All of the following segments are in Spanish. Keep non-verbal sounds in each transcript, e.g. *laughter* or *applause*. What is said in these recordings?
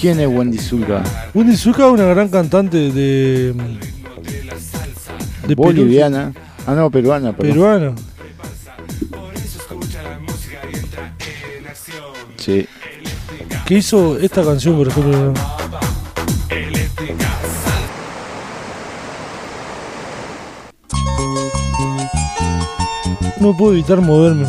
¿Quién es Wendy Zulka? Wendy Zulka es una gran cantante de. de Perú. Boliviana. Ah, no, peruana, perdón. Peruana. Sí. Que hizo esta canción, por ejemplo. No puedo evitar moverme.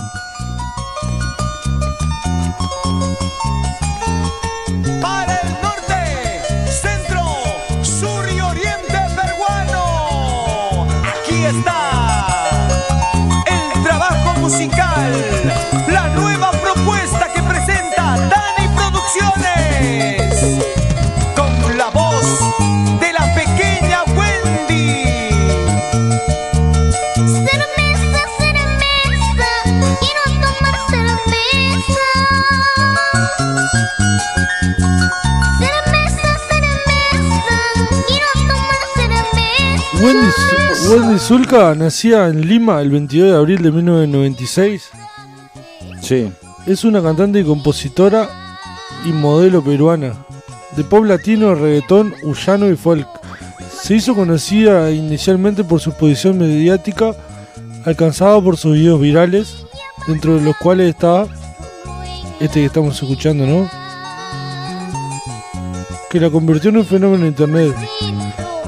Wendy Zulka nacía en Lima el 22 de abril de 1996. Sí. Es una cantante y compositora y modelo peruana. De pop latino, reggaetón, llano y folk. Se hizo conocida inicialmente por su exposición mediática, alcanzada por sus videos virales, dentro de los cuales está este que estamos escuchando, ¿no? Que la convirtió en un fenómeno en internet.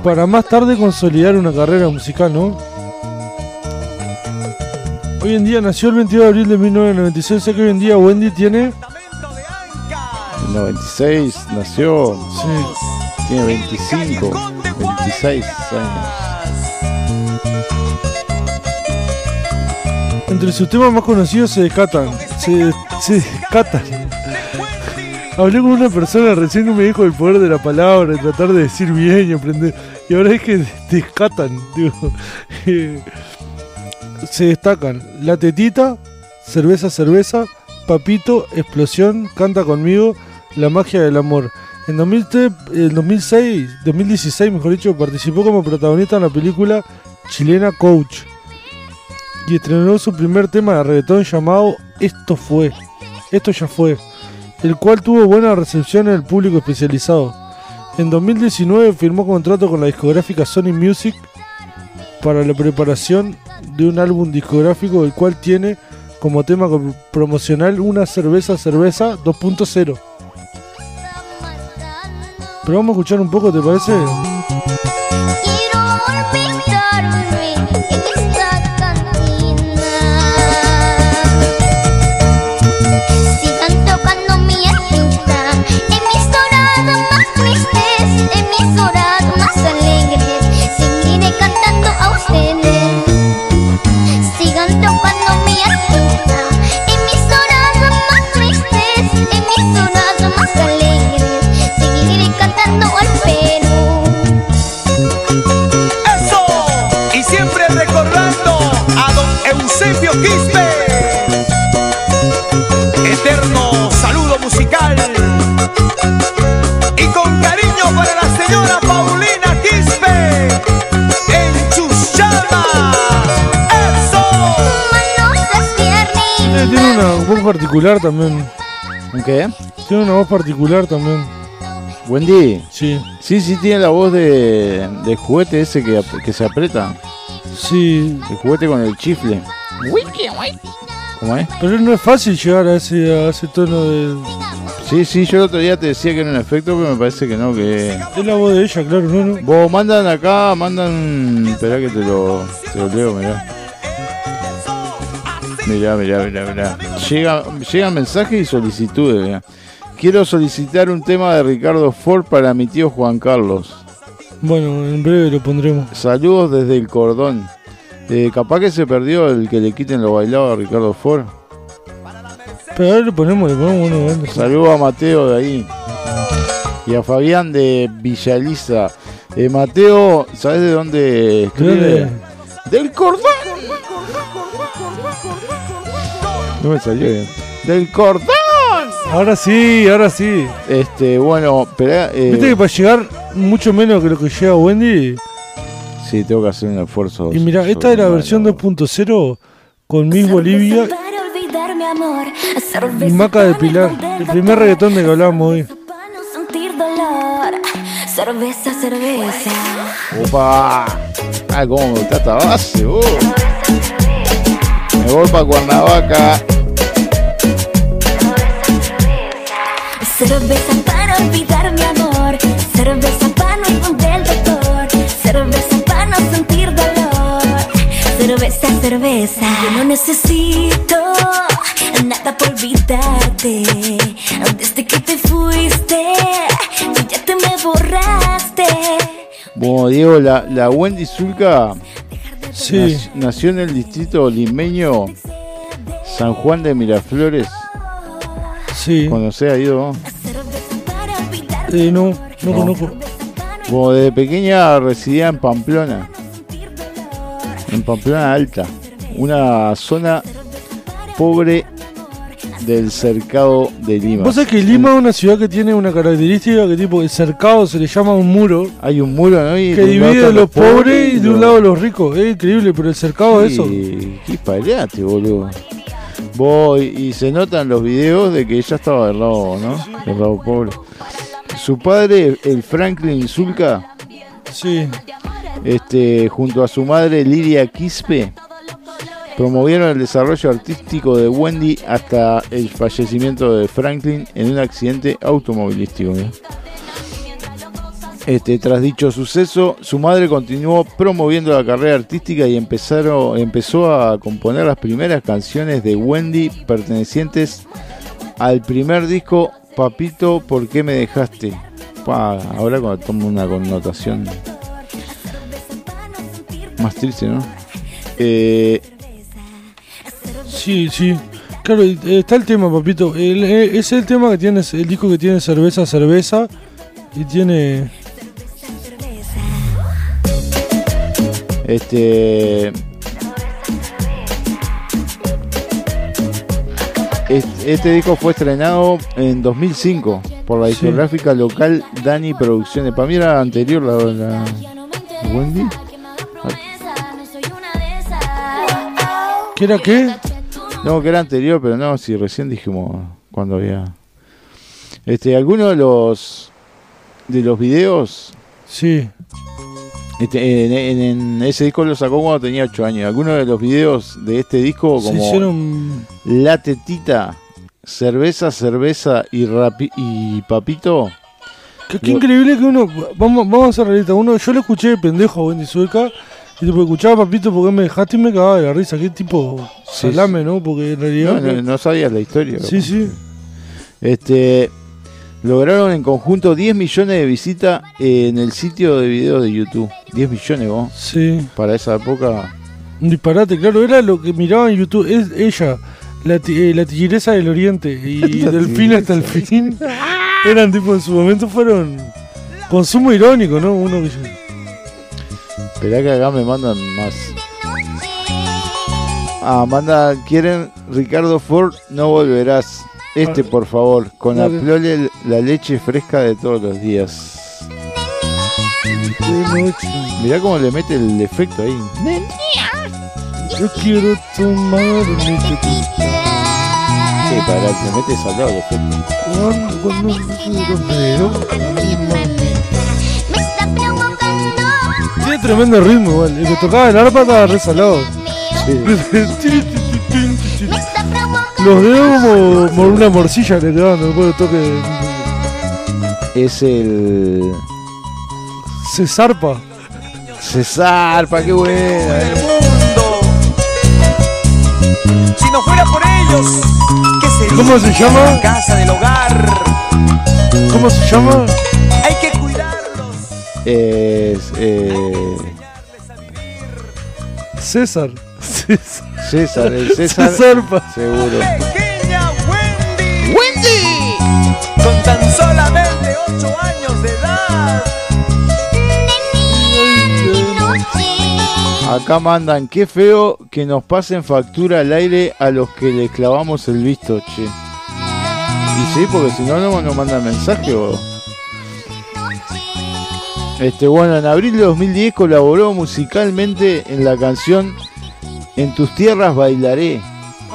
Para más tarde consolidar una carrera musical, ¿no? Hoy en día nació el 22 de abril de 1996, o sea que hoy en día Wendy tiene... En 96 nació. Sí. Tiene 25, 26 años. Entre sus temas más conocidos se descatan. Se, se descatan. Hablé con una persona recién que me dijo el poder de la palabra, tratar de decir bien y aprender. Y ahora es que descatan. digo. *laughs* Eh, se destacan La Tetita, Cerveza, Cerveza, Papito, Explosión, Canta conmigo, La Magia del Amor. En 2003, en 2006, 2016, mejor dicho, participó como protagonista en la película chilena Coach y estrenó su primer tema de reggaetón llamado Esto fue, esto ya fue, el cual tuvo buena recepción en el público especializado. En 2019 firmó contrato con la discográfica Sony Music para la preparación de un álbum discográfico el cual tiene como tema promocional una cerveza cerveza 2.0. Pero vamos a escuchar un poco, ¿te parece? Particular también. ¿Un qué? Tiene una voz particular también. Wendy. Sí. Sí, sí, tiene la voz de, del juguete ese que, ap- que se aprieta. Sí. El juguete con el chifle. ¿Cómo es? Pero no es fácil llegar a ese, a ese tono de... Sí, sí, yo el otro día te decía que era un efecto, pero me parece que no, que... Es la voz de ella, claro, no, no. Vos mandan acá, mandan... Esperá que te lo, te lo leo, mirá. Mirá, mirá, mirá, mirá. Llega, llega mensaje y solicitudes, mirá. Quiero solicitar un tema de Ricardo Ford para mi tío Juan Carlos. Bueno, en breve lo pondremos. Saludos desde el cordón. Eh, capaz que se perdió el que le quiten lo bailado a Ricardo Ford. Pero ahora lo ponemos, le ponemos uno. Saludos a Mateo de ahí. Y a Fabián de Villaliza. Eh, Mateo, ¿sabes de dónde escribe? dónde? Del cordón. No me salió bien. Del cordón. Ahora sí, ahora sí. Este, bueno, pero. eh, Viste que para llegar mucho menos que lo que llega Wendy. Sí, tengo que hacer un esfuerzo. Y mira, esta es la versión 2.0 con Miss Bolivia y Maca de Pilar. El primer reggaetón de que hablábamos hoy. Cerveza, cerveza. Opa. Ah, cómo me gusta esta base, uh. Me voy para Cuernavaca. Cerveza para olvidar mi amor. Cerveza para no ir donde el doctor. Cerveza para no sentir dolor. Cerveza, cerveza. Yo no necesito nada por olvidarte. Desde que te fuiste, tú ya te me borraste. Bueno, Diego, la, la Wendy Zulka Sí, nac- nació en el distrito limeño San Juan de Miraflores. sí. ¿Conocés olvidar mi Eh, no, no No. conozco. Como desde pequeña residía en Pamplona, en Pamplona Alta, una zona pobre del cercado de Lima. Vos sabés que Lima es una ciudad que tiene una característica que tipo el cercado se le llama un muro Hay un muro, ¿no? Y que divide están los pobres y de un lado los ricos. Es increíble, pero el cercado es eso. Qué disparate, boludo. Vos, y, y se notan los videos de que ella estaba del lado, ¿no? Del lado pobre. Su padre, el Franklin Zulka, Sí. este, junto a su madre Lidia Quispe, promovieron el desarrollo artístico de Wendy hasta el fallecimiento de Franklin en un accidente automovilístico. Este, tras dicho suceso, su madre continuó promoviendo la carrera artística y empezaron, empezó a componer las primeras canciones de Wendy pertenecientes al primer disco Papito, ¿por qué me dejaste? Ahora cuando toma una connotación más triste, ¿no? Eh, Sí, sí. Claro, eh, está el tema, papito. El- eh, es el tema que tiene, el disco que tiene cerveza, cerveza. Y tiene. Este. Este, este disco fue estrenado en 2005 por la Sí. discográfica local Dani Producciones. Para mí era anterior la, la Wendy. ¿Qué era qué? No, que era anterior, pero no, si recién dijimos cuando había. Este, algunos de los de los videos Sí. Este, en, en- en ese disco lo sacó cuando tenía 8 años. Algunos de los videos de este disco, Se como hicieron. La Tetita, Cerveza, Cerveza y, rapi- y Papito, Qué, qué Lo- increíble que uno. Vamos, vamos a hacer realista. Uno, yo lo escuché de pendejo a Wendy Sueca. Y tipo, escuchaba papito porque me dejaste y me cagaba de la risa. Qué tipo Sí, salame, ¿no? Porque en realidad. no, no- no sabías la historia. sí, sí. Este, lograron en conjunto 10 millones de visitas en el sitio de videos de YouTube. 10 millones, vos. Sí. Para esa época. Un disparate, claro. Era lo que miraba en YouTube. Es ella. La, eh, la tigresa del oriente y *laughs* del fin hasta el fin eran tipo en su momento fueron consumo irónico, ¿no? Uno que Esperá que acá me mandan más. Ah, manda, quieren Ricardo Ford, no volverás. Este, por favor, con Dale. Aplole la leche fresca de todos los días. Mirá cómo le mete el efecto ahí. Yo quiero tomar. Sí, para le mete salado el efecto. Tremendo ritmo igual. El que tocaba el arpa estaba re salado. Sí. *laughs* Los dedos como, como una morcilla le quedaban después del toque. Es el. Se zarpa. César, pa' qué buena. el eh. mundo. Si no fuera por ellos, ¿qué sería? ¿Cómo se llama? La casa del hogar. ¿Cómo se llama? Hay que cuidarlos. Es. Eh, César. César. César, el *laughs* César. Zarpa. Seguro. Pequeña Wendy. ¡Wendy! Con tan solamente 8 años de edad. Acá mandan, qué feo que nos pasen factura al aire a los que le clavamos el visto, che. Y sí, porque si no, no nos mandan mensaje o... Este, bueno, en abril de 2010 colaboró musicalmente en la canción En tus tierras bailaré.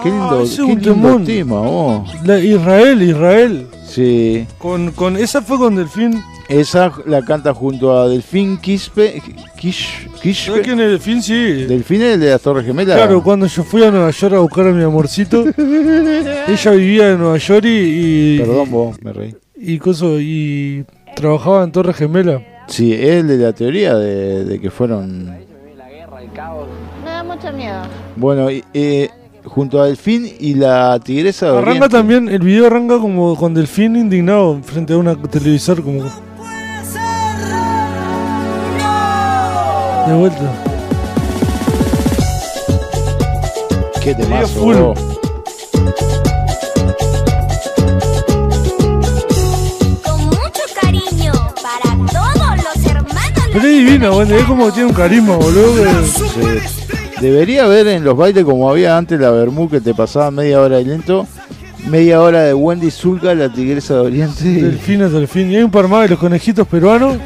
Qué Ah, lindo, qué lindo tema. La- Israel, Israel. Sí. Con, con, esa fue con Delfín. Esa la canta junto a Delfín Quispe. Quispe. ¿Sabes quién es Delfín? Sí. Delfín es el de las Torres Gemelas. Claro, cuando yo fui a Nueva York a buscar a mi amorcito, *laughs* ella vivía en Nueva York y. y Perdón, vos, me reí. Y, coso, y trabajaba en Torre Gemela. Sí, es el de la teoría de, de que fueron. Me da mucho miedo. Bueno, eh, junto a Delfín y la Tigresa de Arranca Oriente. también, el video arranca como con Delfín indignado frente a una televisor, como. De vuelta. Qué temazo, Pero es divina, bueno, es como tiene un carisma, boludo. que- Sí. Debería haber en los bailes como había antes la Bermú que te pasaba media hora de lento, media hora de Wendy Zulka, la Tigresa de Oriente. Delfín hasta el fin. Y hay un par más de los conejitos peruanos.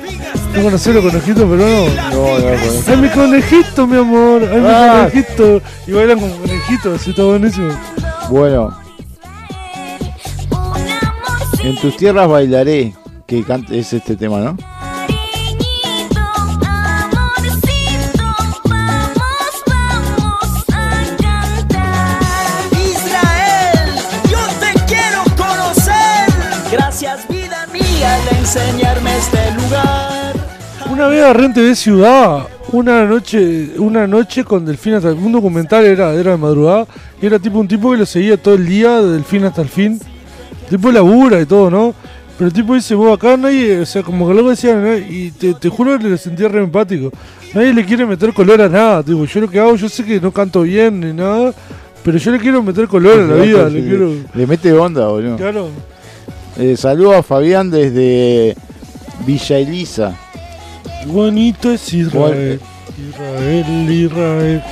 ¿No conocés los conejitos peruanos? No, no, no. ¡Ay, mi conejito, mi amor! ¡Ay, mi Ah. conejito! Y bailan como conejitos, así está buenísimo. Bueno, en tus tierras bailaré, que es este tema, ¿no? Una vez agarré en TV Ciudad, una noche, una noche con Delfín hasta el un documental era, era de madrugada, y era tipo un tipo que lo seguía todo el día, de Delfín hasta el fin. Tipo labura y todo, ¿no? Pero el tipo dice, vos acá nadie, o sea, como que luego decía, ¿no? y te, te juro que le sentía re empático. Nadie le quiere meter color a nada, tipo, yo lo que hago, yo sé que no canto bien ni nada, pero yo le quiero meter color a la vida, le quiero... Le mete onda, boludo. Claro. Eh, saludo a Fabián desde Villa Elisa. Qué bonito es Israel. Israel, Israel.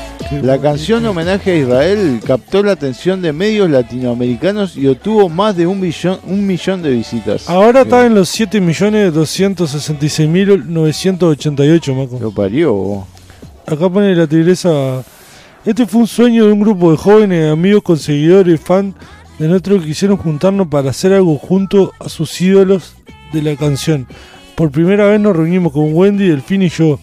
La canción homenaje a Israel captó la atención de medios latinoamericanos y obtuvo más de un millón, un millón de visitas. Ahora está en los 7.266.988, Maco. Lo parió. vos. Acá pone la tigresa. Este fue un sueño de un grupo de jóvenes, amigos, conseguidores, fans de nuestro que quisieron juntarnos para hacer algo junto a sus ídolos de la canción. Por primera vez nos reunimos con Wendy, Delfín y yo.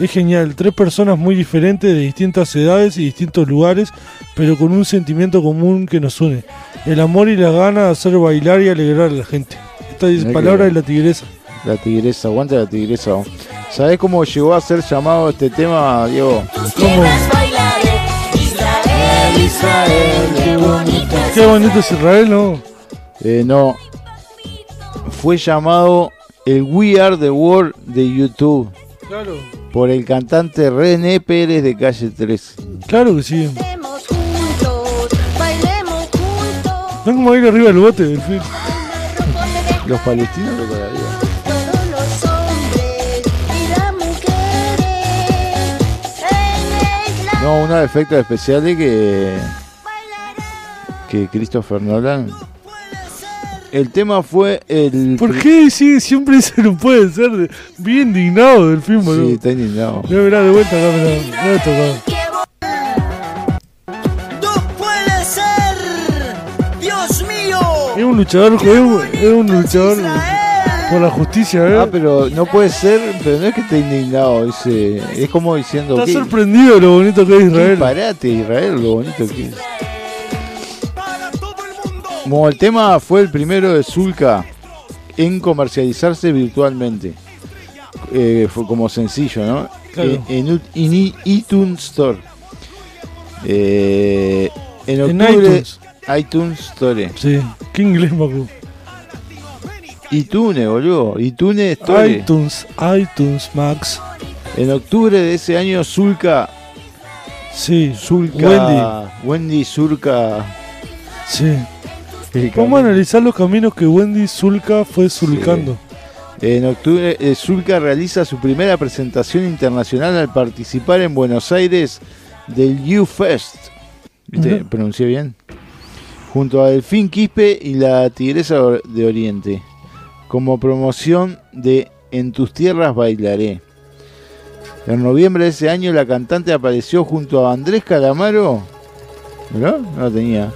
Es genial, tres personas muy diferentes de distintas edades y distintos lugares, pero con un sentimiento común que nos une. El amor y la gana de hacer bailar y alegrar a la gente. Esta es palabra de la tigresa. La tigresa, aguanta la tigresa. ¿Sabés cómo llegó a ser llamado este tema, Diego? ¿Cómo? Israel, Israel, qué bonito es Qué bonito es Israel, ¿no? Eh, no. Fue llamado el We Are the World de YouTube Claro. por el cantante René Pérez de Calle 13. Claro que sí. Bailemos juntos, bailemos juntos. No como ir arriba del bote, Delfín. *laughs* Los palestinos lo el No, unos efectos especiales que, que Christopher Nolan. El tema fue el. ¿Por qué sí, siempre eso no puede ser? Bien indignado del film, Sí, boludo. está indignado. Mira, mirá, de vuelta acá, mirá. Mirá esto acá. No puede ser. Dios mío. Es un luchador, es un, es un luchador por la justicia, ¿eh? Ah, pero no puede ser, pero no es que esté indignado, dice, es como diciendo Está que sorprendido de lo bonito que es Israel. Parate, Israel, lo bonito que es. El mundo. Como el tema fue el primero de Zulka en comercializarse virtualmente. Eh, fue como sencillo, ¿no? Claro. En, en, iTunes Store. Eh, en En octubre, iTunes. iTunes Store. Sí, qué inglés, Macu. iTunes, boludo. iTunes Store. iTunes, iTunes, Max. En octubre de ese año, Zulka. Sí, Zulka. Wendy. Wendy Zulka. Sí. El Vamos a analizar los caminos que Wendy Zulka fue zulcando. En octubre, eh, Zulka realiza su primera presentación internacional al participar en Buenos Aires del U-Fest. ¿Viste? ¿Pronuncié bien? Junto a Delfín Quispe y la Tigresa de Oriente. Como promoción de En tus tierras bailaré. En noviembre de ese año la cantante apareció junto a Andrés Calamaro. ¿Verdad? No lo tenía.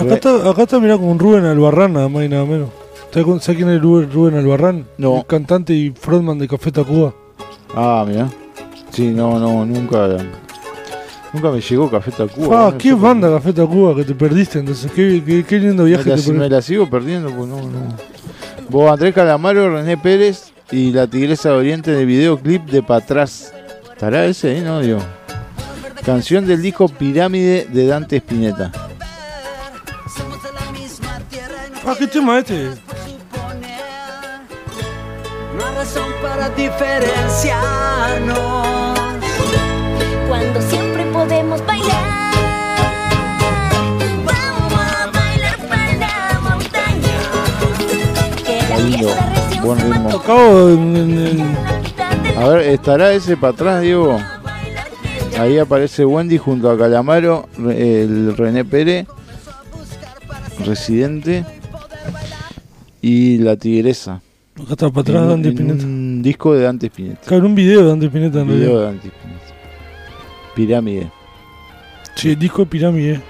Acá está, acá está mirá con Rubén Albarrán, nada más y nada menos. ¿Sabes quién es Rubén, Albarrán? No. El cantante y frontman de Café Tacuba. Ah, mira. Sí, no, no, nunca. Nunca me llegó Café Tacuba. Ah, no qué banda Café Tacuba que te perdiste. Entonces, qué, qué, qué lindo Me viaje la, te me perdiste. la sigo perdiendo, pues no, no. Vos, Andrés Calamaro, René Pérez y la Tigresa de Oriente de videoclip de Patrás. ¿Estará ese ahí? No, digo. Canción del disco Pirámide de Dante Spinetta. Ah, qué tema este. No hay razón para diferenciarnos. Cuando siempre podemos bailar. Vamos a bailar para la montaña. Que la Lindo, buen ritmo. Tocado en, en- en- A ver, ¿estará ese para atrás, Diego? Ahí aparece Wendy junto a Calamaro, el René Pérez, Residente y la Tigresa. Acá está para atrás En Dante en Spinetta. Un disco de Dante Spinetta. Claro, un video de Dante Spinetta en Video de Dante Spinetta. Pirámide. Sí, el disco de Pirámide.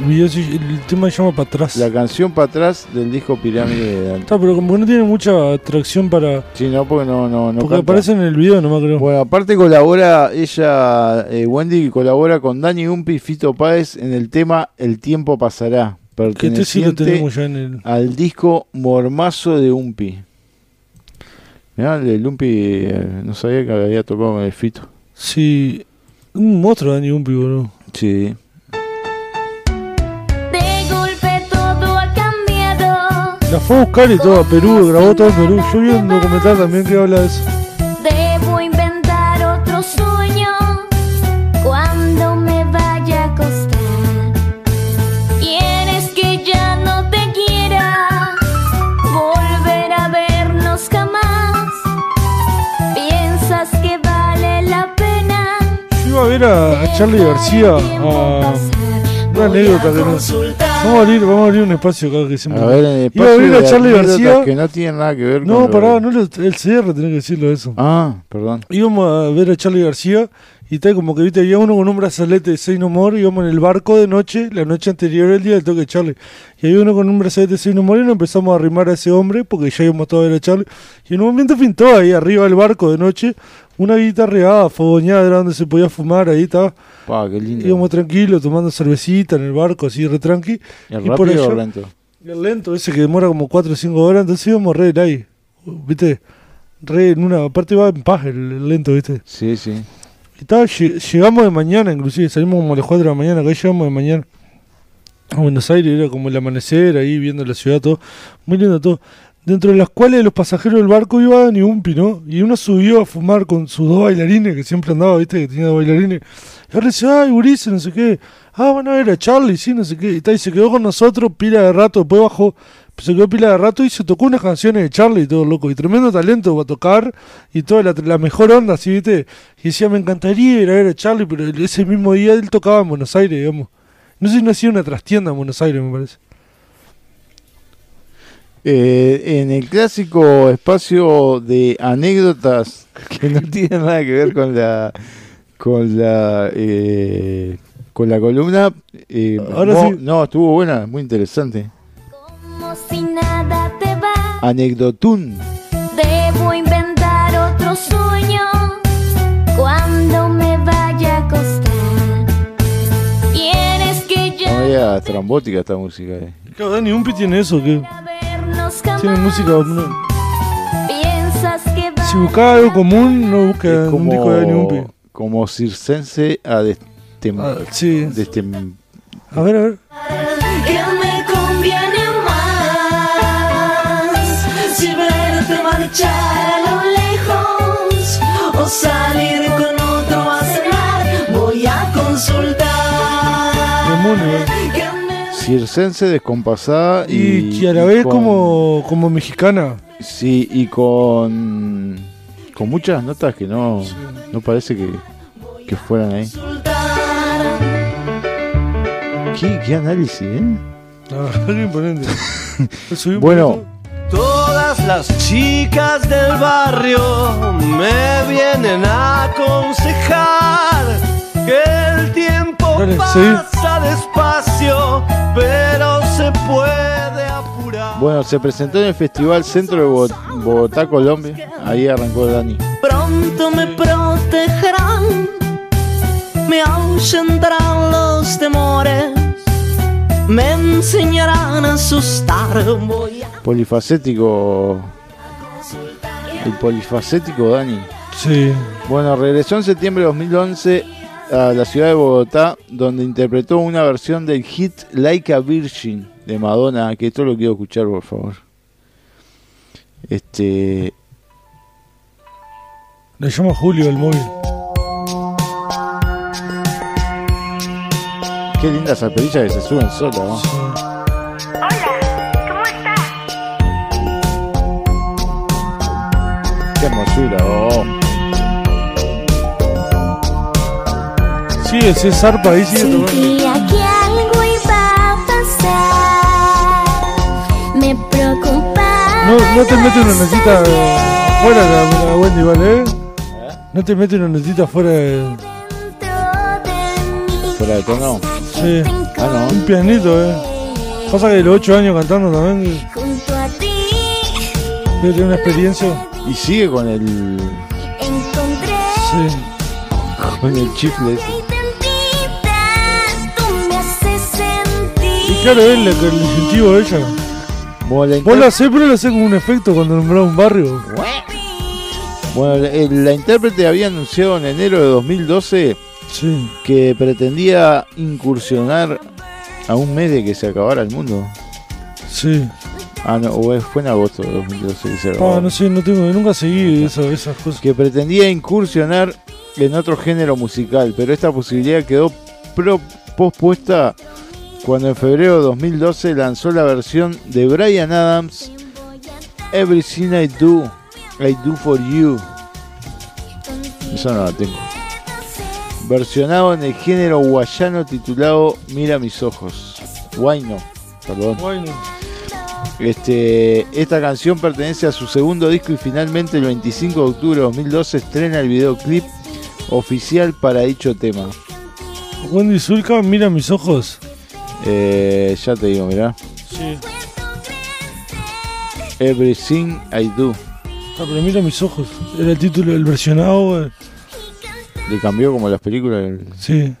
El, video se- el tema se llama Para atrás. La canción para atrás del disco Pirámide de Dante. Está, pero como que no tiene mucha atracción para. Sí, no, porque no, no, no porque canta. aparece en el video nomás creo. Bueno, aparte colabora ella, eh, Wendy colabora con Dani Umpi y Fito Páez en el tema El tiempo pasará, que este sí lo perteneciente tenemos ya en el. al disco Mormazo de Umpi. Mirá, el Umpi eh, no sabía que había tocado con el Fito. Sí. Un monstruo Dani Umpi, boludo. Sí. De golpe todo ha cambiado. La fue a buscar y todo a Perú, grabó todo en Perú. Yo vi un documental también que habla de eso. A Charlie García. A, una anécdota que no. Vamos a abrir, vamos a abrir un espacio acá que siempre. A ver, en el Iba a espacio abrir a de Charlie García. que no tienen nada que ver con No, lo- pará, no lo- el CR tenía que decirlo eso. Ah, perdón. Íbamos a ver a Charlie García y tal, como que viste, había uno con un brazalete de Say No More, íbamos en el barco de noche, la noche anterior al día del toque de Charlie. Y había uno con un brazalete de Say No More y nos empezamos a arrimar a ese hombre porque ya íbamos todos a ver a Charlie. Y en un momento pintó ahí arriba del barco de noche una guitarreada, fogoñada, era donde se podía fumar, ahí estaba. Pa, qué lindo. Íbamos tranquilos, tomando cervecita en el barco, así re tranqui. ¿El y por o allá- lento? Y el lento, ese que demora como 4 o 5 horas, entonces íbamos re ahí. ¿Viste? Re en una. Aparte va en paz el, el lento, ¿viste? Sí, sí. Y llegamos de mañana, inclusive, salimos como a las 4 de la mañana, acá llegamos de mañana a Buenos Aires, era como el amanecer ahí, viendo la ciudad, todo, muy lindo todo. Dentro de las cuales los pasajeros del barco iban ni un ¿no? Y uno subió a fumar con sus dos bailarines, que siempre andaba, viste, que tenía dos bailarines. Y ahora dice, ay, Ulises, no sé qué. Ah, van a ver a Charlie, sí, no sé qué. Y, tal, y se quedó con nosotros pila de rato, después bajó, se quedó pila de rato y se tocó unas canciones de Charlie y todo loco. Y tremendo talento para tocar y toda la, la mejor onda, así, viste. Y decía, me encantaría ir a ver a Charlie, pero ese mismo día él tocaba en Buenos Aires, digamos. No sé si no hacía una trastienda en Buenos Aires, me parece. Eh, en el clásico espacio de anécdotas *laughs* que no tienen nada que ver con la con la eh, con la columna eh, Ahora no, sí. no, estuvo buena muy interesante anecdotún Debo inventar otro sueño cuando me vaya a acostar. ¿Quieres que ya no media estrambótica esta música eh. Claro, Dani Umpi tiene eso, que tiene música. no- ¿Piensas que si buscaba algo común, no busca es un disco de Dani Umpi. como como circense a destem, Ah, sí. destem- A ver, a ver. Marchar a lo lejos o salir con otro a cenar voy a consultar Demonio, eh. circense descompasada y, Y, que a la vez con- como, como mexicana. Sí, y con, con muchas notas que no, no parece que, que fueran ahí. ¿Qué, qué análisis, eh? Ah, *laughs* imponente. *laughs* Bueno. poquito. Todas las chicas del barrio me vienen a aconsejar que el tiempo Dale, pasa despacio, pero se puede apurar. Bueno, se presentó en el Festival Centro de Bo- Bogotá, Colombia. Ahí arrancó Dani. Pronto me protegerán, me ahuyentarán los temores, me enseñarán a asustar. Voy a Polifacético. El polifacético Dani. Sí. Bueno, regresó en septiembre de 2011 a la ciudad de Bogotá, donde interpretó una versión del hit Like a Virgin de Madonna, que esto lo quiero escuchar, por favor. Este, Le llama Julio el móvil. Qué lindas alperillas que se suben solas, ¿no? Qué hermosura, oh. Sigue, se zarpa ahí, sigue tocando. Sentía que algo iba a pasar. Me preocupaba. No, no te metes una notita afuera, la, la Wendy, ¿vale? eh? No te metes una notita afuera de... de. Fuera de tono. Sí. Ah, Un pianito, eh. Pasa que los 8 años cantando también, Junto a ti debe tener una experiencia. Y sigue con el, Sí. con el chifle. Y claro, es la- el incentivo de ella. La, Vos la hacés, pero la hacés como un efecto cuando nombrás un barrio. bueno, la- el- la intérprete había anunciado en enero de 2012 Sí. que pretendía incursionar a un mes de que se acabara el mundo. Sí. Ah, no, fue en agosto de 2012 que se grabó. Ah, no sé, no tengo, nunca seguí eso- esas cosas. Que pretendía incursionar en otro género musical, pero esta posibilidad quedó pro- pospuesta cuando en febrero de 2012 lanzó la versión de Brian Adams, Everything I Do, I Do For You. Esa no la tengo. Versionado en el género guayano titulado Mira mis ojos. Guayno, perdón. Bueno, Este, esta canción pertenece a su segundo disco y finalmente el 25 de octubre de 2012 estrena el videoclip oficial para dicho tema. Wendy Zulka, mira mis ojos. Eh, ya te digo, mirá. Sí. Everything I Do. Ah, pero mira mis ojos. Era el título del versionado, eh. Le cambió como las películas. el- Sí. Mira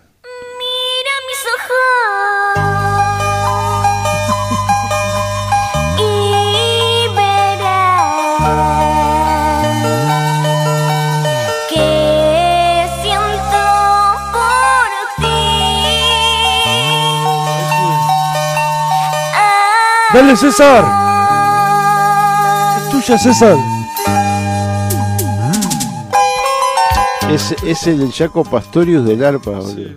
mis ojos y verás que siento por ti. ¡Dale, César! Es tuya, César. Es, es el Jaco Pastorius del arpa, mi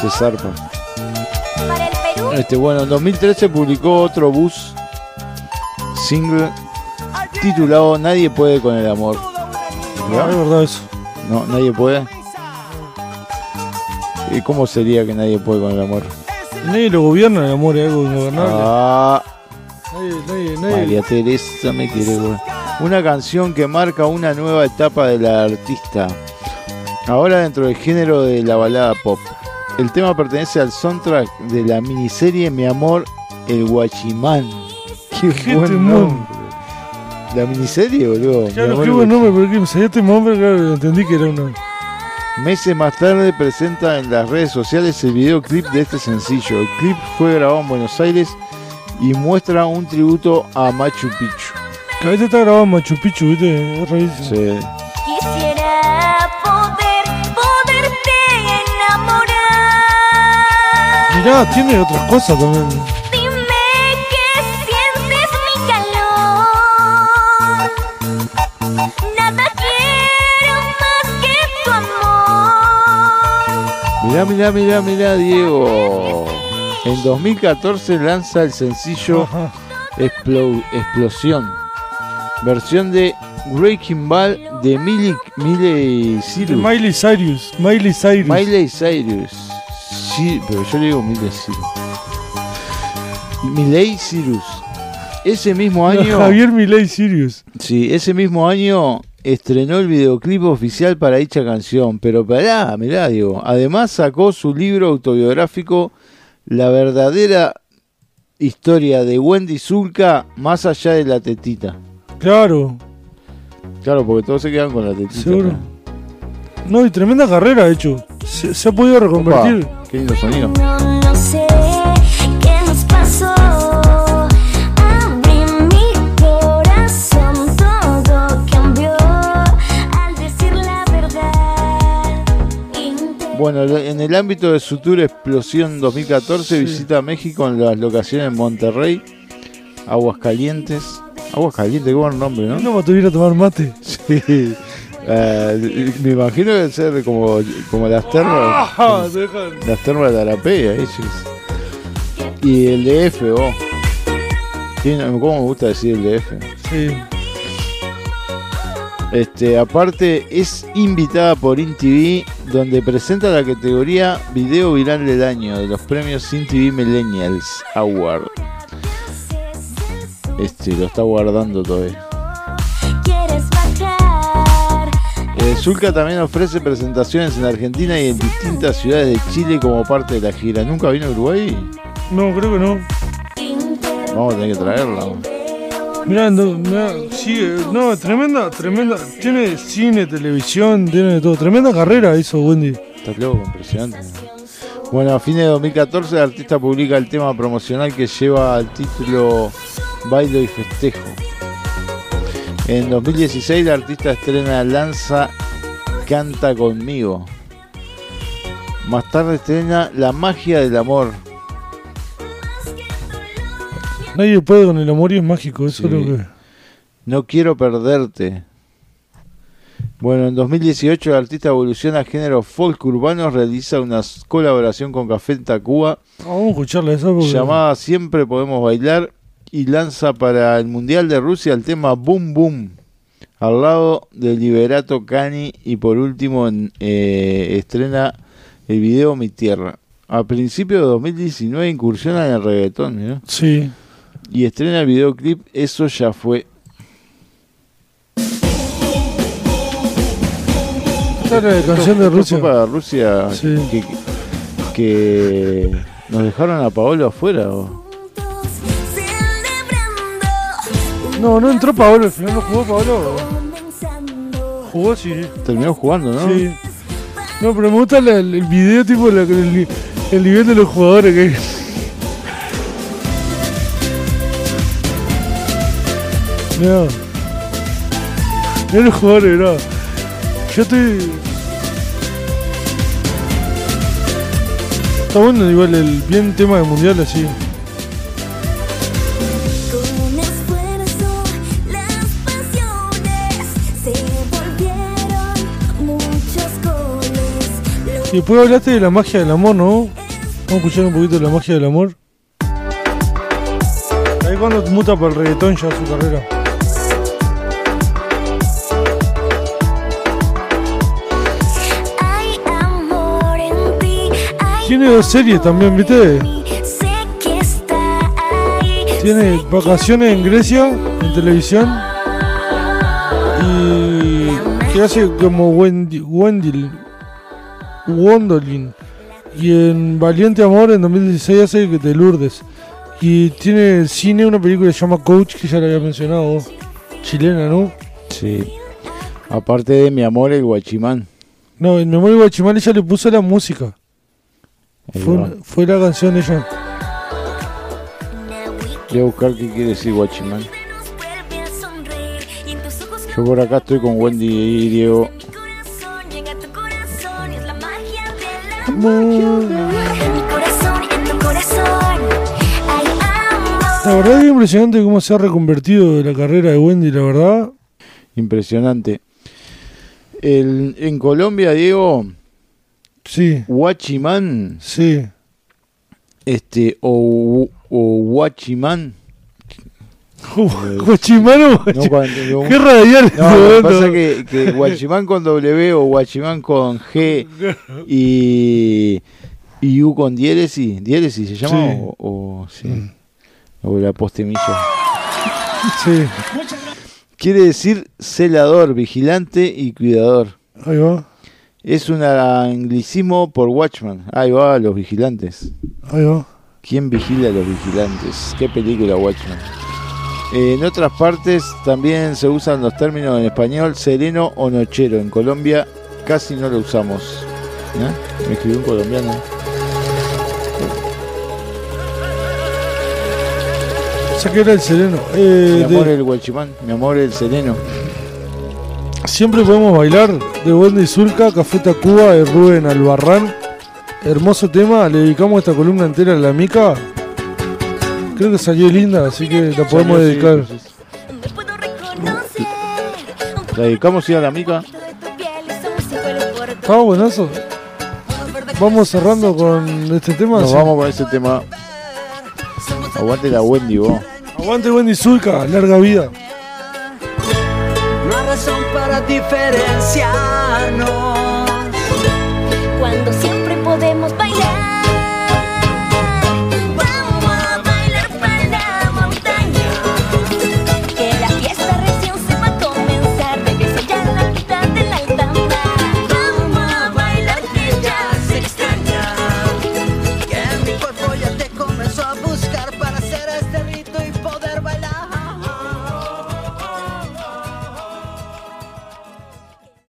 Se zarpa. para el Perú. Este, bueno, en 2013 publicó otro bus single titulado Nadie puede con el amor. Ah, es verdad eso. No, nadie puede. ¿Y cómo sería que nadie puede con el amor? Nadie lo gobierna, el amor es algo ingobernable. Ah, Nadie, nadie, nadie. María Teresa me quiere. güey. Una canción que marca una nueva etapa de la artista. Ahora dentro del género de la balada pop. El tema pertenece al soundtrack de la miniserie Mi amor, el Guachimán. Qué, Qué buen nombre. La miniserie, boludo. Claro, qué buen nombre, pero que me salió este nombre, claro, entendí que era una. Meses más tarde presenta en las redes sociales el videoclip de este sencillo. El clip fue grabado en Buenos Aires y muestra un tributo a Machu Picchu. Cada vez está grabado Machu Picchu, ¿viste? Es rarísimo. Sí. Quisiera poder, poderte enamorar. Mirá, tiene otras cosas también. Dime que sientes mi calor. Nada quiero más que tu amor. Mirá, mirá, mirá, mirá, Diego. En 2014 lanza el sencillo. Explo- Explosión. Versión de Breaking Ball de Miley, Miley Cyrus. Miley Cyrus. Miley Cyrus. Miley Cyrus. Sí, pero yo le digo Miley Cyrus. Miley Cyrus. Ese mismo No, año. Javier Milei Sirius. Sí, ese mismo año estrenó el videoclip oficial para dicha canción. Pero pará, mirá, digo. Además sacó su libro autobiográfico La verdadera historia de Wendy Zulka más allá de la tetita. Claro, Claro, porque todos se quedan con la tetita. seguro. No, y tremenda carrera, de hecho. Se, se ha podido Opa, reconvertir. qué lindo sonido. No, no sé qué nos pasó. Abrí mi corazón, todo cambió al decir la verdad. Inter- Bueno, en el ámbito de su tour Explosión 2014 Sí. visita México en las locaciones Monterrey, Aguascalientes. Aguascalientes, qué buen nombre, ¿no? No me tuviera a tomar mate. *laughs* Sí. Eh, me imagino que debe ser como, como las termas. Ah, te dejan. Las termas de Arapea, ellos. Y el DF, vos. Tiene- ¿Cómo me gusta decir el DF? Sí. Este, aparte es invitada por InTV donde presenta la categoría Video Viral del Año de los premios InTV Millennials Award. Este, lo está guardando todavía. ¿Quieres bajar? Eh, Zulka también ofrece presentaciones en Argentina y en distintas ciudades de Chile como parte de la gira. ¿Nunca vino a Uruguay? No, creo que no. Vamos a tener que traerla. Mirá, no, mirá, sigue. No, tremenda, tremenda. Tiene cine, televisión, tiene de todo. Tremenda carrera hizo Wendy. Estás loco, impresionante. Bueno, a fines de 2014 el artista publica el tema promocional que lleva el título Bailo y Festejo. En 2016 el artista estrena Lanza Canta conmigo. Más tarde estrena La magia del amor. Nadie puede con el amor y es mágico. Eso Sí. es lo que. No quiero perderte. Bueno, en 2018 el artista evoluciona a género folk urbano, realiza una colaboración con Café Tacuba Ah, vamos a escucharla esa porque. llamada Siempre Podemos Bailar y lanza para el Mundial de Rusia el tema Boom Boom al lado de Liberato Cani y por último eh, estrena el video Mi Tierra. A principios de 2019 incursiona en el reggaetón mirá, Sí. y estrena el videoclip Eso ya fue. Esta es la canción de Rusia. fue para Rusia Sí. que, que nos dejaron a Paolo afuera. ¿o? No, no entró Paolo, al final no jugó Paolo. Jugó, sí. Terminó jugando, ¿no? Sí. No, pero me gusta el, el video, tipo, el, ni- el nivel de los jugadores que hay. Mira. Mira los jugadores, mira. Yo estoy. Está bueno igual el bien tema del mundial así. Y después hablaste de la magia del amor, ¿no? Vamos a escuchar un poquito de la magia del amor. Ahí cuando muta para el reggaetón ya su carrera. Tiene dos series también, ¿viste? Tiene vacaciones en Grecia, en televisión. Y que hace como Wendy, Wendy Wondolin. Y en Valiente Amor en 2016 hace que te Lourdes. Y tiene cine una película que se llama Coach, que ya la había mencionado. Chilena, ¿no? Sí. Aparte de mi amor, el guachimán. No, en Memoria Guachimal ella le puso la música. Fue, una- fue la canción de ella. Voy a buscar qué quiere decir guachimán. Yo por acá estoy con Wendy y Diego. La verdad es impresionante cómo se ha reconvertido la carrera de Wendy, la verdad. Impresionante. El, en Colombia, Diego, Sí, guachimán, sí. este, o, o guachimán. Guachimano, No, cuando- qué radial. No, lo que pasa momento. que, que Guachimán con W o Guachimán con G y, y U con diéresis, diéresis se llama Sí. o, o, sí, Mm. o la postemilla. Sí, Quiere decir celador, vigilante y cuidador. ahí va, Es un anglicismo por Watchman. Ahí va, los vigilantes. ahí va. ¿Quién vigila a los vigilantes? ¿Qué película, Watchman? Eh, en otras partes también se usan los términos en español sereno o nochero. En Colombia casi no lo usamos. ¿Eh? Me escribió un colombiano. Que era el sereno. Eh, Mi amor de- el guachimán, mi amor el sereno. siempre podemos bailar de Wendy Zulka, Café Tacuba de Rubén Albarrán. Hermoso tema, le dedicamos esta columna entera a la mica. Creo que salió linda, así que la podemos Salió, sí, dedicar. La dedicamos a la mica. Ah, buenazo. Vamos cerrando con este tema. Nos sí. vamos con ese tema. Aguante la Wendy, vos. Aguante Wendy Zulka, larga vida. No hay razón para diferenciarnos.